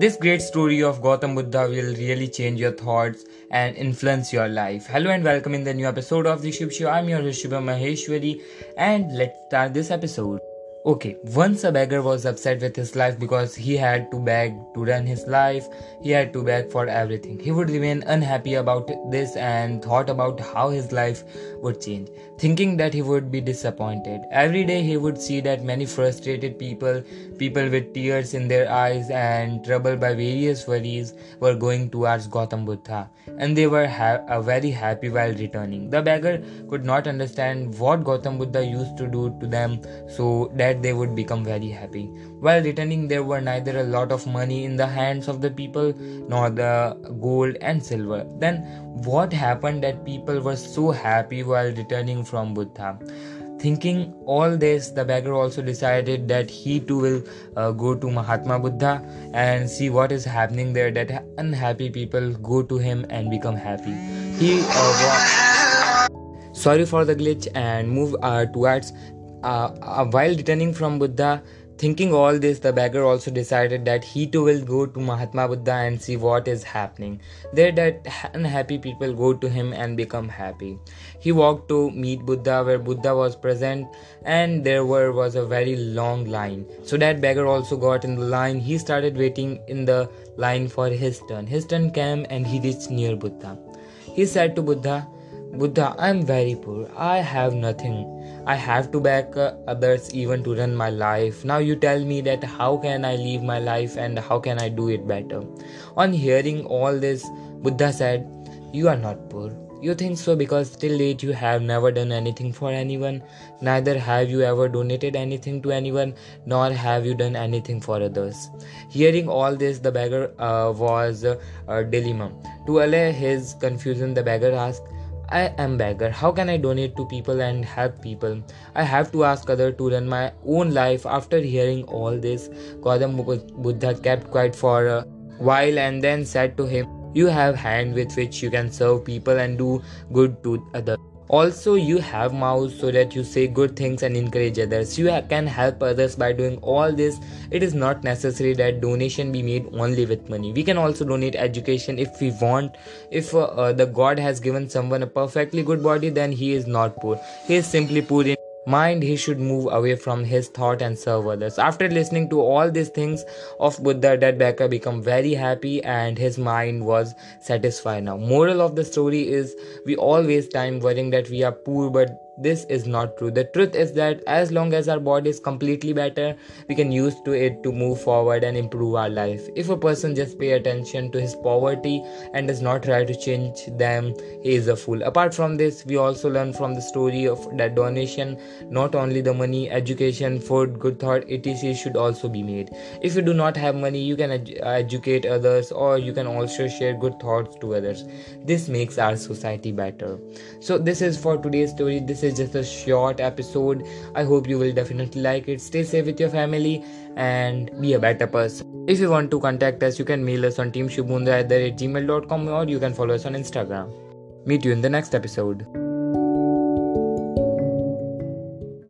This great story of Gautam Buddha will really change your thoughts and influence your life. Hello and welcome in the new episode of the Shubh Show. I'm your host Shubham Maheshwari and let's start this episode. Okay, once a beggar was upset with his life because he had to beg to run his life, he had to beg for everything. He would remain unhappy about this and thought about how his life would change, thinking that he would be disappointed. Every day he would see that many frustrated people, people with tears in their eyes and troubled by various worries, were going towards Gautam Buddha, and they were ha- very happy while returning. The beggar could not understand what Gautam Buddha used to do to them, so that that they would become very happy. While returning, there were neither a lot of money in the hands of the people nor the gold and silver. Then, what happened that people were so happy while returning from Buddha? Thinking all this, the beggar also decided that he too will uh, go to Mahatma Buddha and see what is happening there. That unhappy people go to him and become happy. He uh, sorry for the glitch and move uh, towards uh, uh, while returning from Buddha, thinking all this, the beggar also decided that he too will go to Mahatma Buddha and see what is happening. There, that unhappy people go to him and become happy. He walked to meet Buddha, where Buddha was present, and there were, was a very long line. So that beggar also got in the line. He started waiting in the line for his turn. His turn came, and he reached near Buddha. He said to Buddha, Buddha, I am very poor. I have nothing. I have to beg uh, others even to run my life. Now you tell me that how can I live my life and how can I do it better? On hearing all this, Buddha said, You are not poor. You think so because till date you have never done anything for anyone, neither have you ever donated anything to anyone, nor have you done anything for others. Hearing all this, the beggar uh, was uh, a dilemma. To allay his confusion, the beggar asked, I am beggar. How can I donate to people and help people? I have to ask other to run my own life. After hearing all this, Gautam Buddha kept quiet for a while and then said to him, You have hand with which you can serve people and do good to others. Also, you have mouth so that you say good things and encourage others. You can help others by doing all this. It is not necessary that donation be made only with money. We can also donate education if we want. If uh, uh, the God has given someone a perfectly good body, then he is not poor. He is simply poor in mind he should move away from his thought and serve others after listening to all these things of buddha that beggar became very happy and his mind was satisfied. Now moral of the story is we all waste time worrying that we are poor but this is not true. The truth is that as long as our body is completely better we can use to it to move forward and improve our life. If a person just pay attention to his poverty and does not try to change them he is a fool. Apart from this we also learn from the story of that donation. Not only the money education food good thought etc. should also be made. If you do not have money you can ed- uh, educate others or you can also share good thoughts to others. This makes our society better. So this is for today's story. This is is just a short episode. I hope you will definitely like it. Stay safe with your family and be a better person. If you want to contact us, you can mail us on teamshubhmundhra at gmail.com or you can follow us on Instagram. Meet you in the next episode.